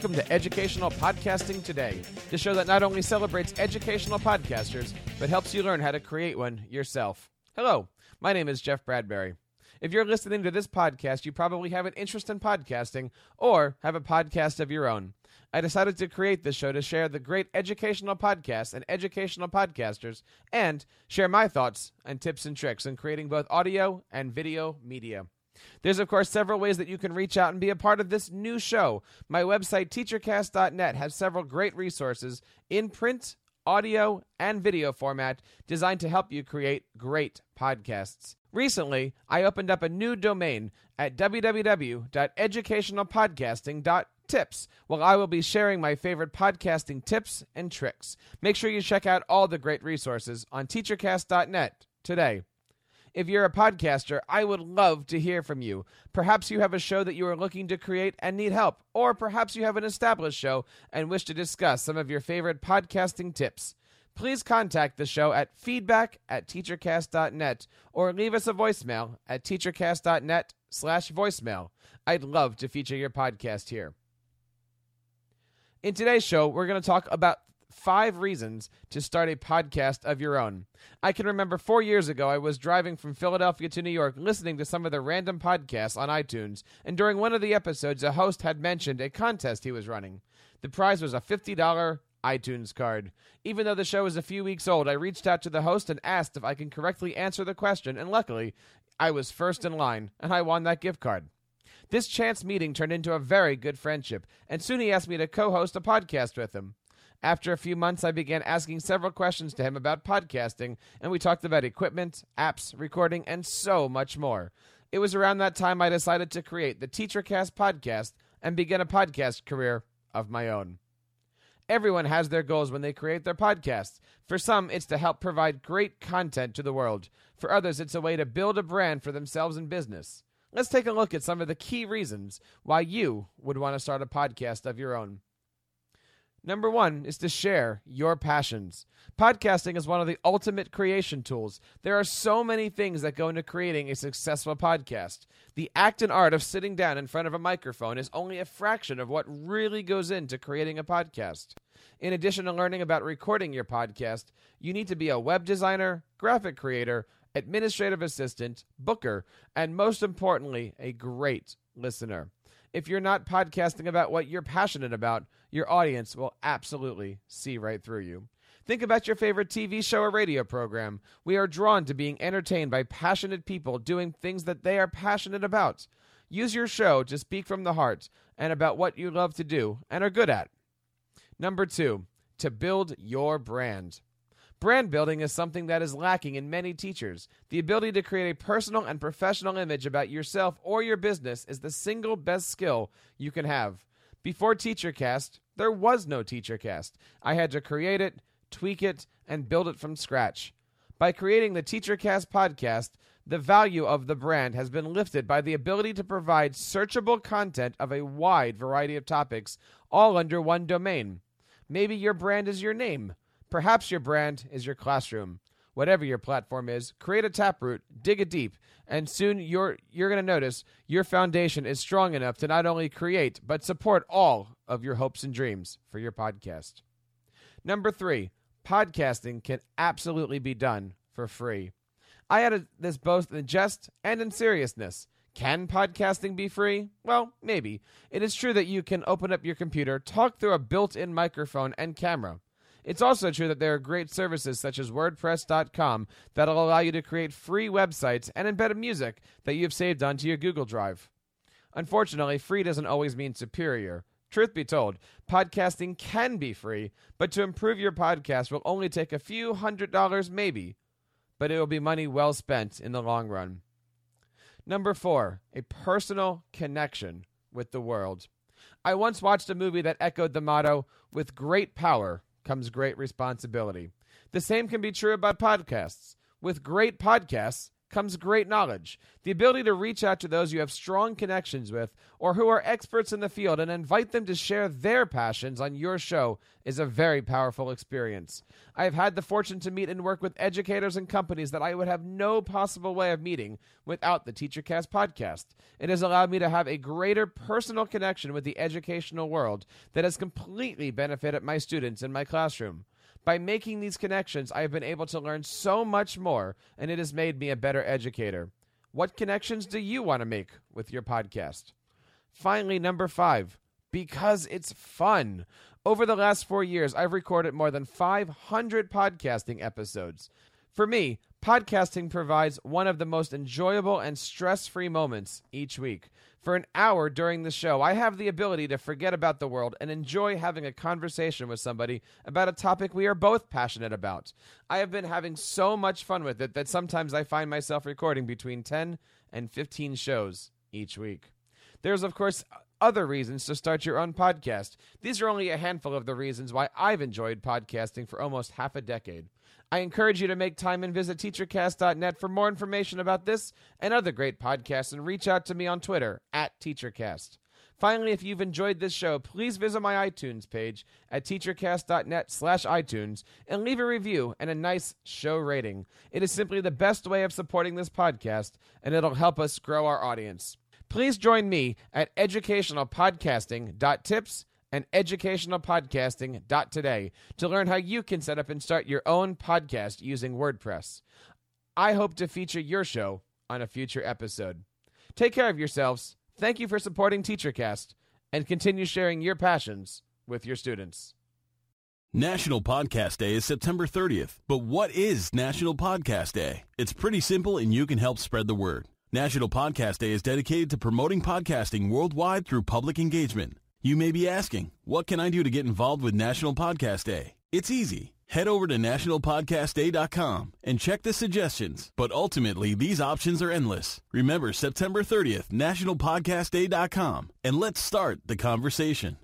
Welcome to Educational Podcasting Today, the show that not only celebrates educational podcasters, but helps you learn how to create one yourself. Hello, my name is Jeff Bradbury. If you're listening to this podcast, you probably have an interest in podcasting or have a podcast of your own. I decided to create this show to share the great educational podcasts and educational podcasters and share my thoughts and tips and tricks in creating both audio and video media. There's, of course, several ways that you can reach out and be a part of this new show. My website, teachercast.net, has several great resources in print, audio, and video format designed to help you create great podcasts. Recently, I opened up a new domain at www.educationalpodcasting.tips, where I will be sharing my favorite podcasting tips and tricks. Make sure you check out all the great resources on teachercast.net today. If you're a podcaster, I would love to hear from you. Perhaps you have a show that you are looking to create and need help, or perhaps you have an established show and wish to discuss some of your favorite podcasting tips. Please contact the show at feedback at teachercast.net or leave us a voicemail at teachercast.net slash voicemail. I'd love to feature your podcast here. In today's show, we're going to talk about five reasons to start a podcast of your own. I can remember four years ago, I was driving from Philadelphia to New York listening to some of the random podcasts on iTunes, and during one of the episodes, a host had mentioned a contest he was running. The prize was a $50 iTunes card. Even though the show is a few weeks old, I reached out to the host and asked if I can correctly answer the question, and luckily, I was first in line, and I won that gift card. This chance meeting turned into a very good friendship, and soon he asked me to co host a podcast with him. After a few months, I began asking several questions to him about podcasting, and we talked about equipment, apps, recording, and so much more. It was around that time I decided to create the TeacherCast podcast and begin a podcast career of my own. Everyone has their goals when they create their podcasts. For some, it's to help provide great content to the world. For others, it's a way to build a brand for themselves and business. Let's take a look at some of the key reasons why you would want to start a podcast of your own. Number one is to share your passions. Podcasting is one of the ultimate creation tools. There are so many things that go into creating a successful podcast. The act and art of sitting down in front of a microphone is only a fraction of what really goes into creating a podcast. In addition to learning about recording your podcast, you need to be a web designer, graphic creator, administrative assistant, booker, and most importantly, a great listener. If you're not podcasting about what you're passionate about, your audience will absolutely see right through you. Think about your favorite TV show or radio program. We are drawn to being entertained by passionate people doing things that they are passionate about. Use your show to speak from the heart and about what you love to do and are good at. Number two, to build your brand. Brand building is something that is lacking in many teachers. The ability to create a personal and professional image about yourself or your business is the single best skill you can have. Before TeacherCast, there was no TeacherCast. I had to create it, tweak it, and build it from scratch. By creating the TeacherCast podcast, the value of the brand has been lifted by the ability to provide searchable content of a wide variety of topics, all under one domain. Maybe your brand is your name. Perhaps your brand is your classroom. Whatever your platform is, create a taproot, dig it deep, and soon you're you're going to notice your foundation is strong enough to not only create but support all of your hopes and dreams for your podcast. Number 3, podcasting can absolutely be done for free. I added this both in jest and in seriousness. Can podcasting be free? Well, maybe. It is true that you can open up your computer, talk through a built in microphone and camera. It's also true that there are great services such as WordPress.com that'll allow you to create free websites and embed music that you've saved onto your Google Drive. Unfortunately, free doesn't always mean superior. Truth be told, podcasting can be free, but to improve your podcast will only take a few hundred dollars, maybe, but it will be money well spent in the long run. Number four, a personal connection with the world. I once watched a movie that echoed the motto, with great power comes great responsibility. The same can be true about podcasts. With great podcasts comes great knowledge. The ability to reach out to those you have strong connections with or who are experts in the field and invite them to share their passions on your show is a very powerful experience. I have had the fortune to meet and work with educators and companies that I would have no possible way of meeting without the TeacherCast podcast. It has allowed me to have a greater personal connection with the educational world that has completely benefited my students in my classroom. By making these connections, I have been able to learn so much more, and it has made me a better educator. What connections do you want to make with your podcast? Finally, number five, because it's fun. Over the last four years, I've recorded more than 500 podcasting episodes. For me, podcasting provides one of the most enjoyable and stress free moments each week. For an hour during the show, I have the ability to forget about the world and enjoy having a conversation with somebody about a topic we are both passionate about. I have been having so much fun with it that sometimes I find myself recording between 10 and 15 shows each week. There's, of course, other reasons to start your own podcast. These are only a handful of the reasons why I've enjoyed podcasting for almost half a decade. I encourage you to make time and visit teachercast.net for more information about this and other great podcasts and reach out to me on Twitter at teachercast. Finally, if you've enjoyed this show, please visit my iTunes page at teachercast.net slash iTunes and leave a review and a nice show rating. It is simply the best way of supporting this podcast, and it'll help us grow our audience. Please join me at educationalpodcasting.tips and educationalpodcasting.today to learn how you can set up and start your own podcast using WordPress. I hope to feature your show on a future episode. Take care of yourselves. Thank you for supporting TeacherCast and continue sharing your passions with your students. National Podcast Day is September 30th. But what is National Podcast Day? It's pretty simple and you can help spread the word. National Podcast Day is dedicated to promoting podcasting worldwide through public engagement. You may be asking, what can I do to get involved with National Podcast Day? It's easy. Head over to nationalpodcastday.com and check the suggestions. But ultimately, these options are endless. Remember September 30th, nationalpodcastday.com, and let's start the conversation.